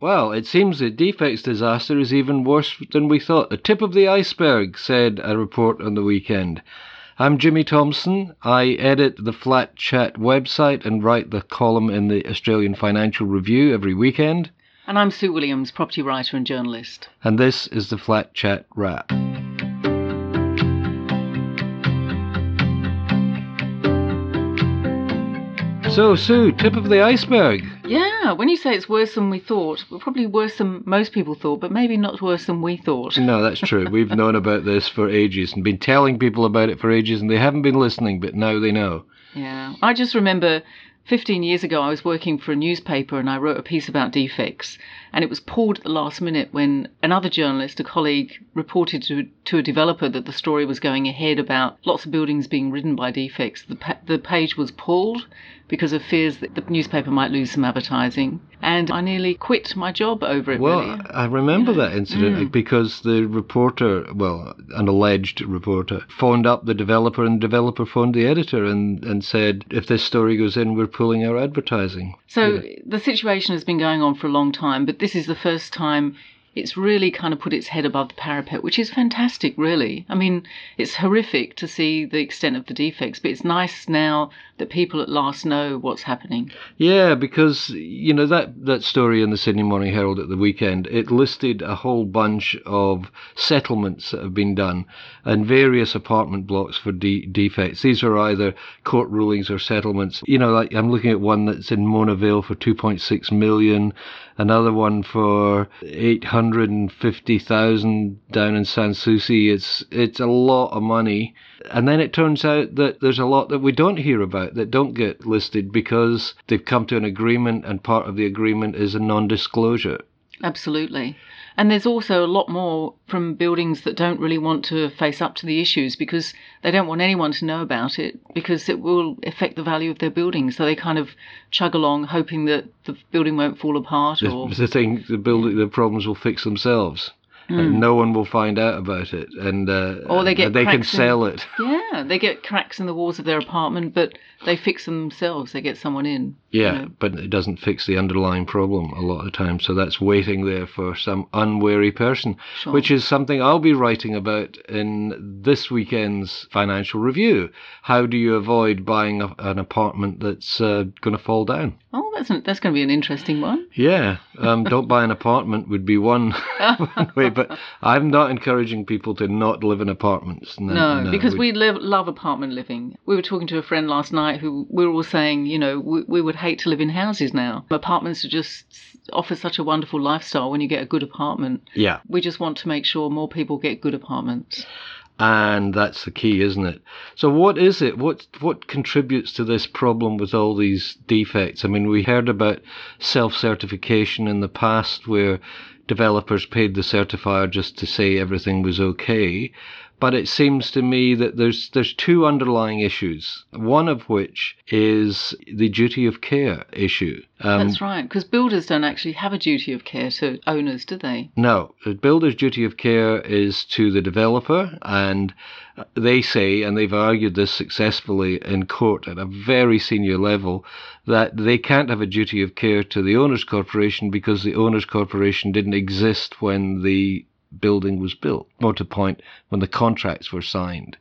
Well, it seems the defects disaster is even worse than we thought. The tip of the iceberg, said a report on the weekend. I'm Jimmy Thompson. I edit the Flat Chat website and write the column in the Australian Financial Review every weekend. And I'm Sue Williams, property writer and journalist. And this is the Flat Chat Wrap. So, Sue, tip of the iceberg. Yeah, when you say it's worse than we thought, well, probably worse than most people thought, but maybe not worse than we thought. No, that's true. We've known about this for ages and been telling people about it for ages, and they haven't been listening, but now they know. Yeah, I just remember 15 years ago, I was working for a newspaper and I wrote a piece about defects. And it was pulled at the last minute when another journalist, a colleague, reported to, to a developer that the story was going ahead about lots of buildings being ridden by defects. The, pa- the page was pulled because of fears that the newspaper might lose some advertising. And I nearly quit my job over it. Well, really. I remember Yeah. that incident Mm. because the reporter, well, an alleged reporter, phoned up the developer and the developer phoned the editor and, and said, if this story goes in, we're pulling our advertising. So the situation has been going on for a long time, but this is the first time it's really kind of put its head above the parapet, which is fantastic, really. I mean, it's horrific to see the extent of the defects, but it's nice now that people at last know what's happening. Yeah, because you know that that story in the Sydney Morning Herald at the weekend, it listed a whole bunch of settlements that have been done and various apartment blocks for de- defects. These are either court rulings or settlements. You know, like I'm looking at one that's in Mona Vale for 2.6 million, another one for 850,000 down in Sanssouci. It's it's a lot of money. And then it turns out that there's a lot that we don't hear about that don't get listed because they've come to an agreement and part of the agreement is a non-disclosure. Absolutely. And there's also a lot more from buildings that don't really want to face up to the issues because they don't want anyone to know about it because it will affect the value of their building. So they kind of chug along hoping that the building won't fall apart or the thing, the building, the problems will fix themselves. And no one will find out about it, and uh. Or they get they can in- sell it. Yeah, they get cracks in the walls of their apartment, but they fix them themselves. They get someone in. you Yeah, know. but it doesn't fix the underlying problem a lot of times. So that's waiting there for some unwary person, Sure. which is something I'll be writing about in this weekend's financial review. How do you avoid buying a, an apartment that's uh, going to fall down? Oh, that's an, that's going to be an interesting one. Yeah, um, don't buy an apartment would be one, one way, but I'm not encouraging people to not live in apartments. No, because we live, love apartment living. We were talking to a friend last night who we were all saying, you know, we, we would hate to live in houses now. Apartments are just offer such a wonderful lifestyle when you get a good apartment. yeah, We just want to make sure more people get good apartments. and that's the key, isn't it? So, what is it? What what contributes to this problem with all these defects? I mean, we heard about self-certification in the past, where developers paid the certifier just to say everything was okay. But it seems to me that there's there's two underlying issues. One of which is the duty of care issue. Um, That's right, because builders don't actually have a duty of care to owners, do they? no, the builder's duty of care is to the developer, and they say, and they've argued this successfully in court at a very senior level, that they can't have a duty of care to the owners' corporation because the owners' corporation didn't exist when the building was built, more to point, when the contracts were signed.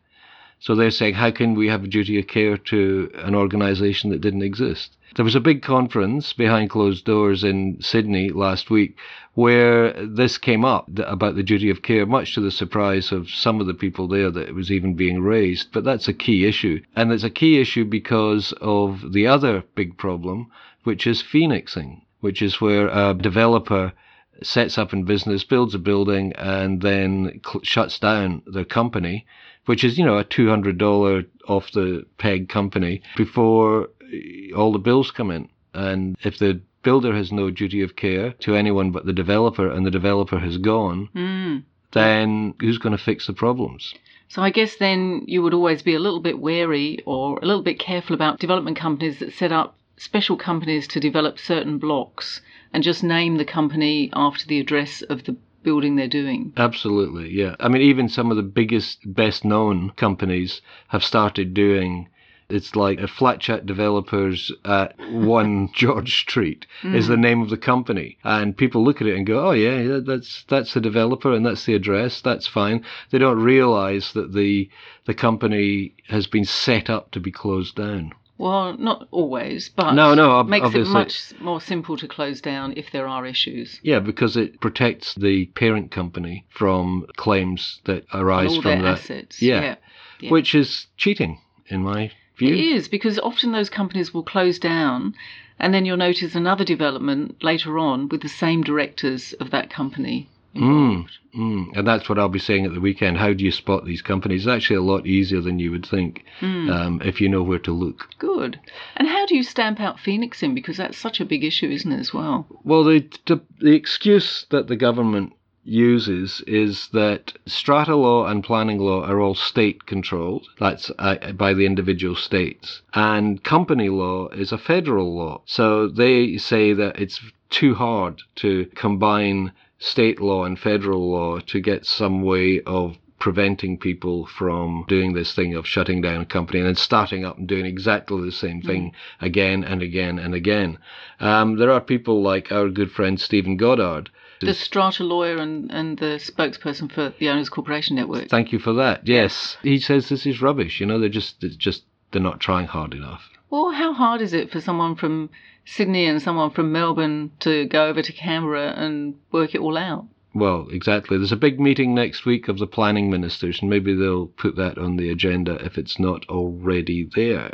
So they're saying, how can we have a duty of care to an organisation that didn't exist? There was a big conference behind closed doors in Sydney last week where this came up about the duty of care, much to the surprise of some of the people there that it was even being raised. But that's a key issue. And it's a key issue because of the other big problem, which is phoenixing, which is where a developer sets up in business, builds a building, and then cl- shuts down their company, which is, you know, a $200 off the peg company before eh, all the bills come in. And if the builder has no duty of care to anyone but the developer and the developer has gone, Mm. then who's going to fix the problems? So I guess then you would always be a little bit wary or a little bit careful about development companies that set up special companies to develop certain blocks and just name the company after the address of the building they're doing. Absolutely, yeah. I mean, even some of the biggest, best known companies have started doing It's like a flat chat developers at one George Street is mm. the name of the company, and people look at it and go, "Oh yeah, yeah, that's that's the developer and that's the address. That's fine." They don't realise that the the company has been set up to be closed down. Well, not always, but No, no, ob- makes obviously. it much more simple to close down if there are issues. Yeah, because it protects the parent company from claims that arise all from their that, assets. Yeah. yeah. which is cheating in my view. It is because often those companies will close down, and then you'll notice another development later on with the same directors of that company involved. Mm, and that's what I'll be saying at the weekend. How do you spot these companies? It's actually a lot easier than you would think Hmm. um, if you know where to look. Good. And how do you stamp out phoenixing? Because that's such a big issue, isn't it, as well? Well, the, the, the excuse that the government uses is that strata law and planning law are all state controlled. That's uh, by the individual states. And company law is a federal law. So they say that it's too hard to combine state law and federal law to get some way of preventing people from doing this thing of shutting down a company and then starting up and doing exactly the same thing again and again and again. Um, there are people like our good friend Stephen Goddard. The strata lawyer and, and the spokesperson for the Owners Corporation Network. Thank you for that. Yes, he says this is rubbish. You know, they're just, it's just they're not trying hard enough. Well, how hard is it for someone from Sydney and someone from Melbourne to go over to Canberra and work it all out? Well, exactly. There's a big meeting next week of the planning ministers, and maybe they'll put that on the agenda if it's not already there.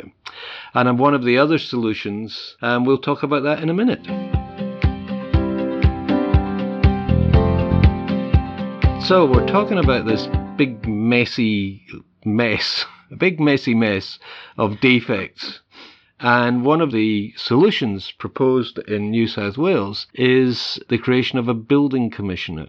And one of the other solutions, um, we'll talk about that in a minute. So, we're talking about this big messy mess, a big messy mess of defects. And one of the solutions proposed in New South Wales is the creation of a building commissioner.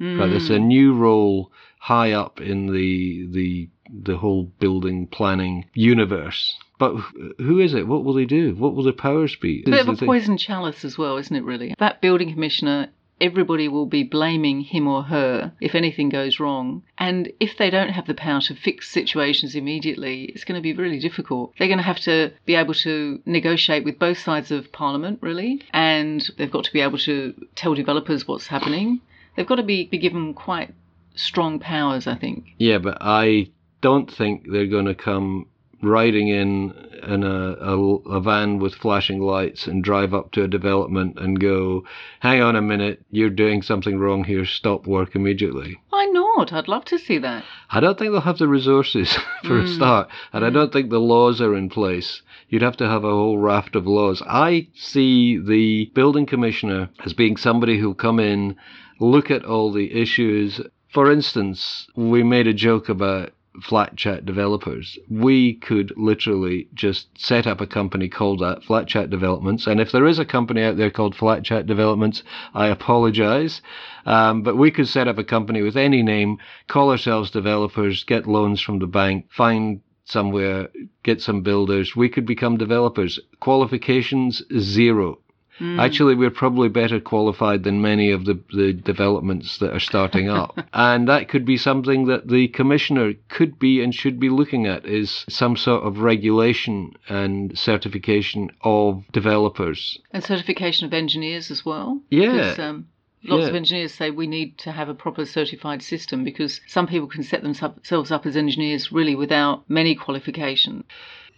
Right, it's a hmm. new role high up in the the the whole building planning universe. But who is it? What will they do? What will their powers be? A bit of a poison chalice as well, isn't it, really? That building commissioner, everybody will be blaming him or her if anything goes wrong. And if they don't have the power to fix situations immediately, it's going to be really difficult. They're going to have to be able to negotiate with both sides of Parliament, really. And they've got to be able to tell developers what's happening. They've got to be, be given quite strong powers, I think. Yeah, but I don't think they're going to come riding in in a, a, a van with flashing lights and drive up to a development and go, hang on a minute, you're doing something wrong here, stop work immediately. Why not? I'd love to see that. I don't think they'll have the resources for a hmm. start, and I hmm. don't think the laws are in place. You'd have to have a whole raft of laws. I see the building commissioner as being somebody who'll come in, look at all the issues. For instance, we made a joke about flat chat developers. We could literally just set up a company called that, Flat Chat Developments. And if there is a company out there called Flat Chat Developments, I apologize. Um, but we could set up a company with any name, call ourselves developers, get loans from the bank, find somewhere, get some builders. We could become developers. Qualifications zero. Actually, we're probably better qualified than many of the, the developments that are starting up. and that could be something that the commissioner could be and should be looking at is some sort of regulation and certification of developers. And certification of engineers as well. Yeah. um, lots Yeah. of engineers say we need to have a proper certified system because some people can set themselves up as engineers really without many qualifications.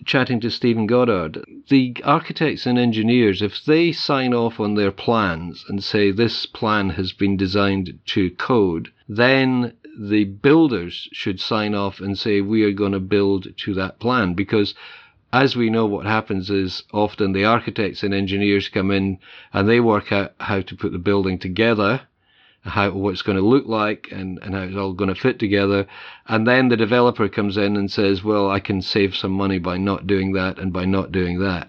Chatting to Stephen Goddard, the architects and engineers, if they sign off on their plans and say this plan has been designed to code, then the builders should sign off and say we are going to build to that plan. Because as we know what happens is often the architects and engineers come in and they work out how to put the building together how what it's going to look like and, and how it's all going to fit together. And then the developer comes in and says, well, I can save some money by not doing that and by not doing that.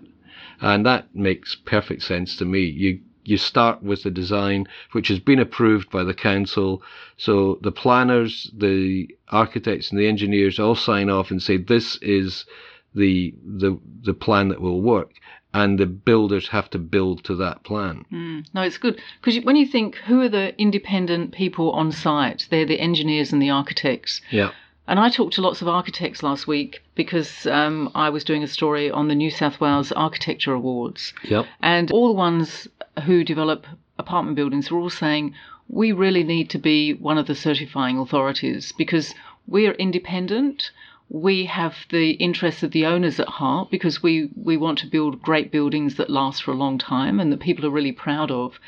And that makes perfect sense to me. You you start with the design which has been approved by the council. So the planners, the architects and the engineers all sign off and say this is the the the plan that will work. And the builders have to build to that plan. Mm. No, it's good because when you think who are the independent people on site, they're the engineers and the architects. Yeah. And I talked to lots of architects last week because um, I was doing a story on the New South Wales Architecture Awards. Yep. And all the ones who develop apartment buildings were all saying, we really need to be one of the certifying authorities because we're independent. We have the interests of the owners at heart because we, we want to build great buildings that last for a long time and that people are really proud of.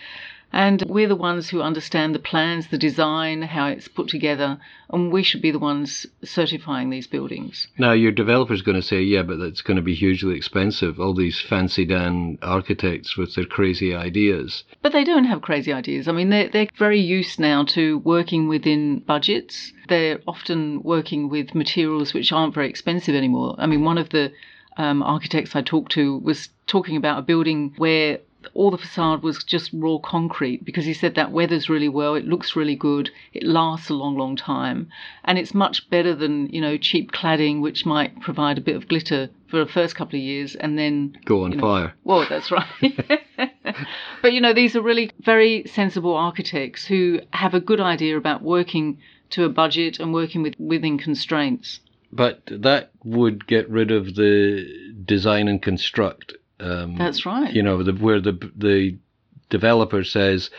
And we're the ones who understand the plans, the design, how it's put together, and we should be the ones certifying these buildings. Now, your developer's going to say, yeah, but that's going to be hugely expensive. All these fancy Dan architects with their crazy ideas. But they don't have crazy ideas. I mean, they're, they're very used now to working within budgets. They're often working with materials which aren't very expensive anymore. I mean, one of the um, architects I talked to was talking about a building where all the facade was just raw concrete because he said that weathers really well, it looks really good, it lasts a long, long time, and it's much better than you know cheap cladding, which might provide a bit of glitter for the first couple of years and then go on you know, fire. Well, that's right. but you know, these are really very sensible architects who have a good idea about working to a budget and working with within constraints. But that would get rid of the design and construct um, That's right. You know, the, where the the developer says,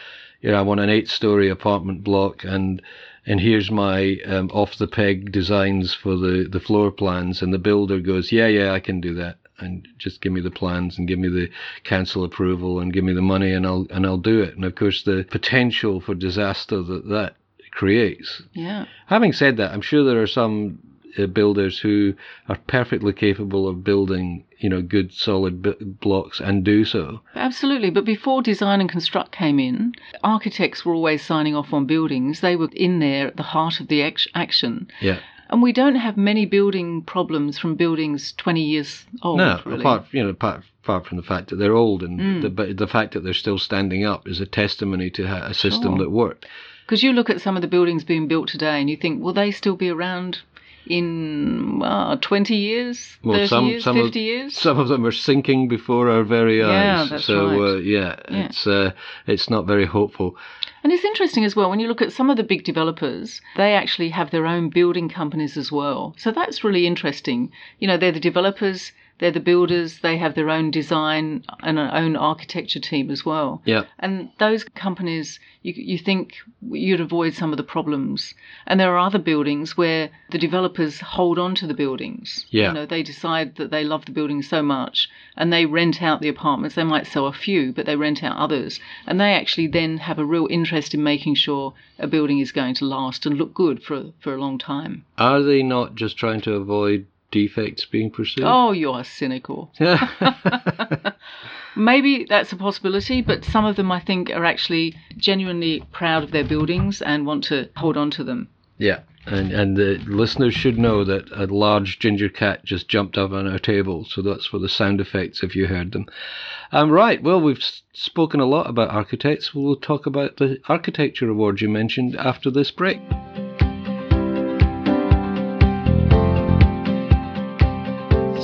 you know, I want an eight-story apartment block, and and here's my um, off-the-peg designs for the the floor plans, and the builder goes, yeah, yeah, I can do that, and just give me the plans and give me the council approval and give me the money, and I'll and I'll do it. And of course, the potential for disaster that that creates. Yeah. Having said that, I'm sure there are some uh, builders who are perfectly capable of building, you know, good solid b- blocks and do so. Absolutely, but before design and construct came in, architects were always signing off on buildings. They were in there at the heart of the act- action. Yeah. And we don't have many building problems from buildings 20 years old. No, really. apart you know apart, apart from the fact that they're old and mm. the but the fact that they're still standing up is a testimony to a system sure. that worked. Because you look at some of the buildings being built today and you think, will they still be around in uh, 20 years, well, 30 some, years, some 50 of, years. Some of them are sinking before our very eyes. Yeah, that's so right. uh, yeah, Yeah. it's uh, it's not very hopeful. And it's interesting as well when you look at some of the big developers, they actually have their own building companies as well. So that's really interesting. You know, they're the developers, they're the builders, they have their own design and an own architecture team as well. Yeah. And those companies, you, you think you'd avoid some of the problems. And there are other buildings where the developers hold on to the buildings. Yeah. You know, they decide that they love the building so much and they rent out the apartments. They might sell a few, but they rent out others. And they actually then have a real interest in making sure a building is going to last and look good for, for a long time. Are they not just trying to avoid defects being pursued? Oh, you're cynical. Maybe that's a possibility, but some of them I think are actually genuinely proud of their buildings and want to hold on to them. yeah. And and the listeners should know that a large ginger cat just jumped up on our table, so that's for the sound effects if you heard them. Um, right, well, we've spoken a lot about architects. We'll talk about the architecture award you mentioned after this break.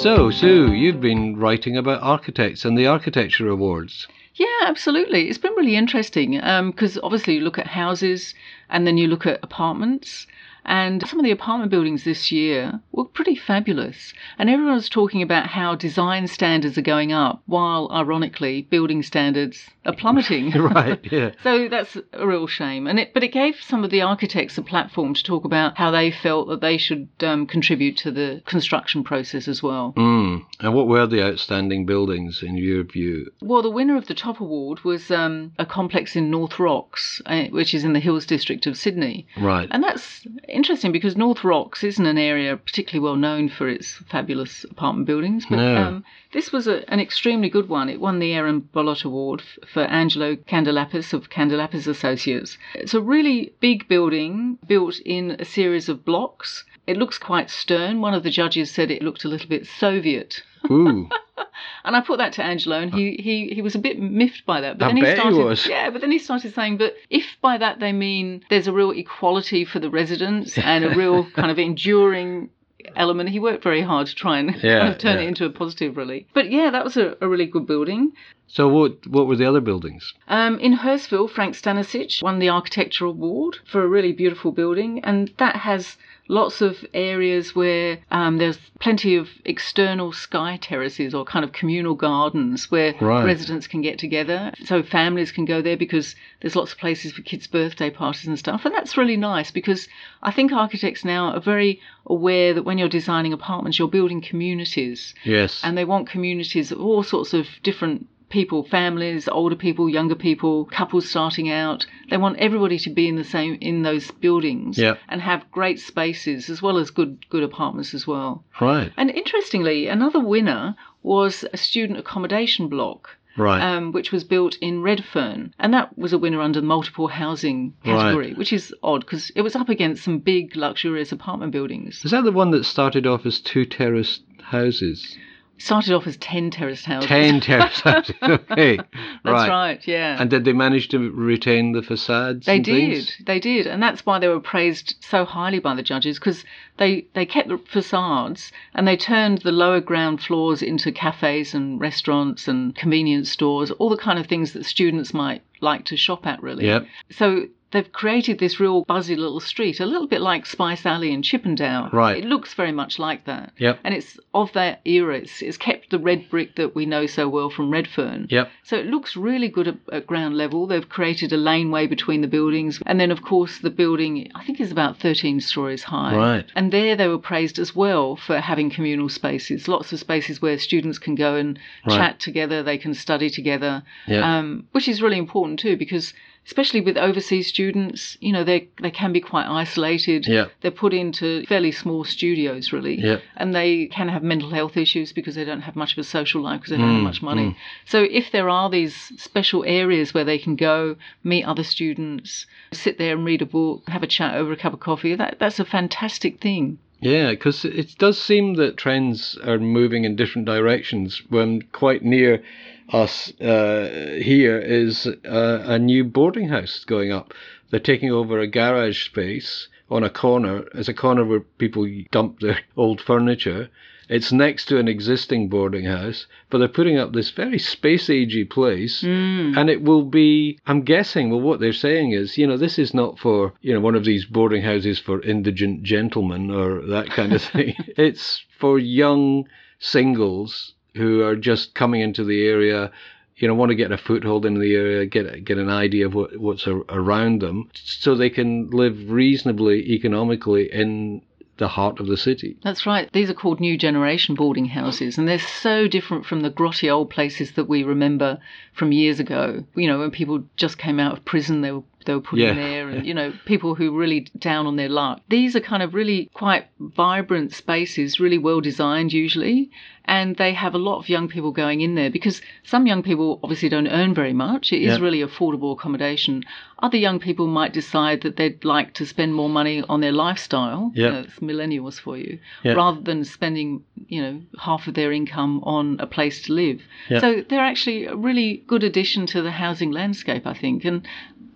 So, Sue, you've been writing about architects and the architecture awards. Yeah, absolutely. It's been really interesting um, because obviously you look at houses and then you look at apartments. And some of the apartment buildings this year were pretty fabulous. And everyone everyone's talking about how design standards are going up, while ironically, building standards are plummeting. right, yeah. So that's a real shame. And it, but it gave some of the architects a platform to talk about how they felt that they should um, contribute to the construction process as well. Mm. And what were the outstanding buildings in your view? Well, the winner of the top award was um, a complex in North Rocks, uh, which is in the Hills district of Sydney. Right. And that's interesting because North Rocks isn't an area particularly well known for its fabulous apartment buildings, but No. um, this was a, an extremely good one. It won the Aaron Bolot Award f- for Angelo Candalepas of Candalepas Associates. It's a really big building built in a series of blocks. It looks quite stern. One of the judges said it looked a little bit Soviet. Ooh. And I put that to Angelo, and he, he, he was a bit miffed by that. But I then he bet he started, was. yeah. But then he started saying, but if by that they mean there's a real equality for the residents and a real kind of enduring element, he worked very hard to try and Yeah, kind of turn yeah. it into a positive, really. But yeah, that was a, a really good building. So what what were the other buildings? Um, in Hurstville, Frank Stanisic won the architectural award for a really beautiful building, and that has lots of areas where um, there's plenty of external sky terraces or kind of communal gardens where Right. residents can get together. So families can go there because there's lots of places for kids' birthday parties and stuff. And that's really nice because I think architects now are very aware that when you're designing apartments, you're building communities Yes. and they want communities of all sorts of different people families older people younger people couples starting out they want everybody to be in the same in those buildings and have great spaces as well as good good apartments as well right. and interestingly another winner was a student accommodation block Right. um, which was built in Redfern, and that was a winner under the multiple housing category, Right. which is odd because it was up against some big luxurious apartment buildings. Is that the one that started off as two terraced houses? Started off as ten terraced houses. Ten terraced houses. Okay. That's right. yeah. And did they manage to retain the facades? They did, things? they did, and that's why they were praised so highly by the judges because they they kept the facades and they turned the lower ground floors into cafes and restaurants and convenience stores, all the kind of things that students might like to shop at, really. Yep. So they've created this real buzzy little street, a little bit like Spice Alley in Chippendale. Right. It looks very much like that. Yep. And it's of that era. It's, it's kept the red brick that we know so well from Redfern. Yep. So it looks really good at, at ground level. They've created a laneway between the buildings. And then, of course, the building, I think, is about 13 stories high. Right. And there they were praised as well for having communal spaces, lots of spaces where students can go and Right. chat together, they can study together, Yeah. um, which is really important too because. Especially with overseas students, you know, they they can be quite isolated. Yeah. They're put into fairly small studios, really Yeah. and they can have mental health issues because they don't have much of a social life because they don't Mm, have much money. So if there are these special areas where they can go meet other students, sit there and read a book, have a chat over a cup of coffee, that that's a fantastic thing. Yeah, because it does seem that trends are moving in different directions. When quite near us uh, here is uh, a new boarding house going up. They're taking over a garage space on a corner. It's a corner where people dump their old furniture. It's next to an existing boarding house, but they're putting up this very space agey place. Hmm. And it will be, I'm guessing, well, what they're saying is, you know, this is not for, you know, one of these boarding houses for indigent gentlemen or that kind of thing. it's for young singles who are just coming into the area, you know, want to get a foothold in the area, get get an idea of what, what's a, around them, so they can live reasonably economically in the heart of the city. That's right. These are called new generation boarding houses, and they're so different from the grotty old places that we remember from years ago. You know, when people just came out of prison, they were they were put Yeah. in there, and you know, people who were really down on their luck. These are kind of really quite vibrant spaces, really well designed usually, and they have a lot of young people going in there because some young people obviously don't earn very much. It is Yeah. really affordable accommodation. Other young people might decide that they'd like to spend more money on their lifestyle. You Yeah. know, it's millennials for you, Yeah. rather than spending, you know, half of their income on a place to live. Yeah. So they're actually a really good addition to the housing landscape, I think. And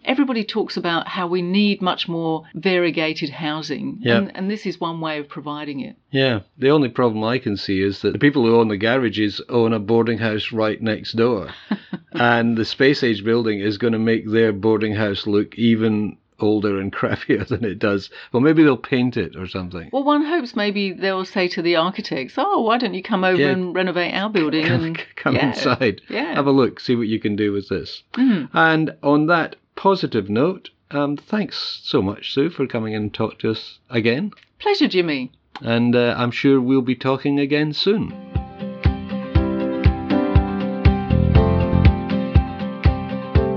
everybody talks about how we need much more variegated housing. Yeah. And, and this is one way of providing it. Yeah, the only problem I can see is that the people who own the garages own a boarding house right next door. and the Space Age building is going to make their boarding house look even older and crappier than it does. Well, maybe they'll paint it or something. Well, one hopes maybe they'll say to the architects, "Oh, why don't you come over Yeah. and renovate our building Come, and come yeah, inside, Yeah. have a look, see what you can do with this. Mhm. And on that positive note, um, thanks so much, Sue, for coming in and talk to us again. Pleasure, Jimmy. And uh, I'm sure we'll be talking again soon.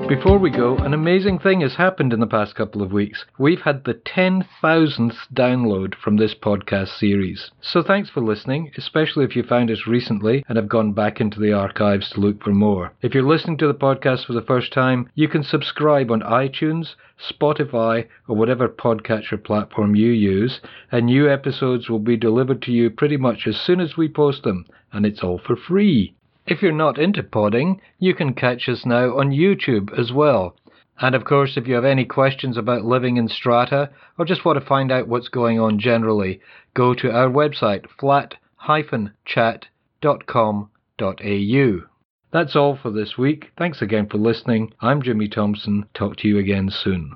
Before we go, an amazing thing has happened in the past couple of weeks. We've had the 10,000th download from this podcast series. So thanks for listening, especially if you found us recently and have gone back into the archives to look for more. If you're listening to the podcast for the first time, you can subscribe on iTunes, Spotify, or whatever podcatcher platform you use, and new episodes will be delivered to you pretty much as soon as we post them, and it's all for free. If you're not into podding, you can catch us now on YouTube as well. And of course, if you have any questions about living in strata or just want to find out what's going on generally, go to our website flat-chat.com.au. That's all for this week. Thanks again for listening. I'm Jimmy Thompson. Talk to you again soon.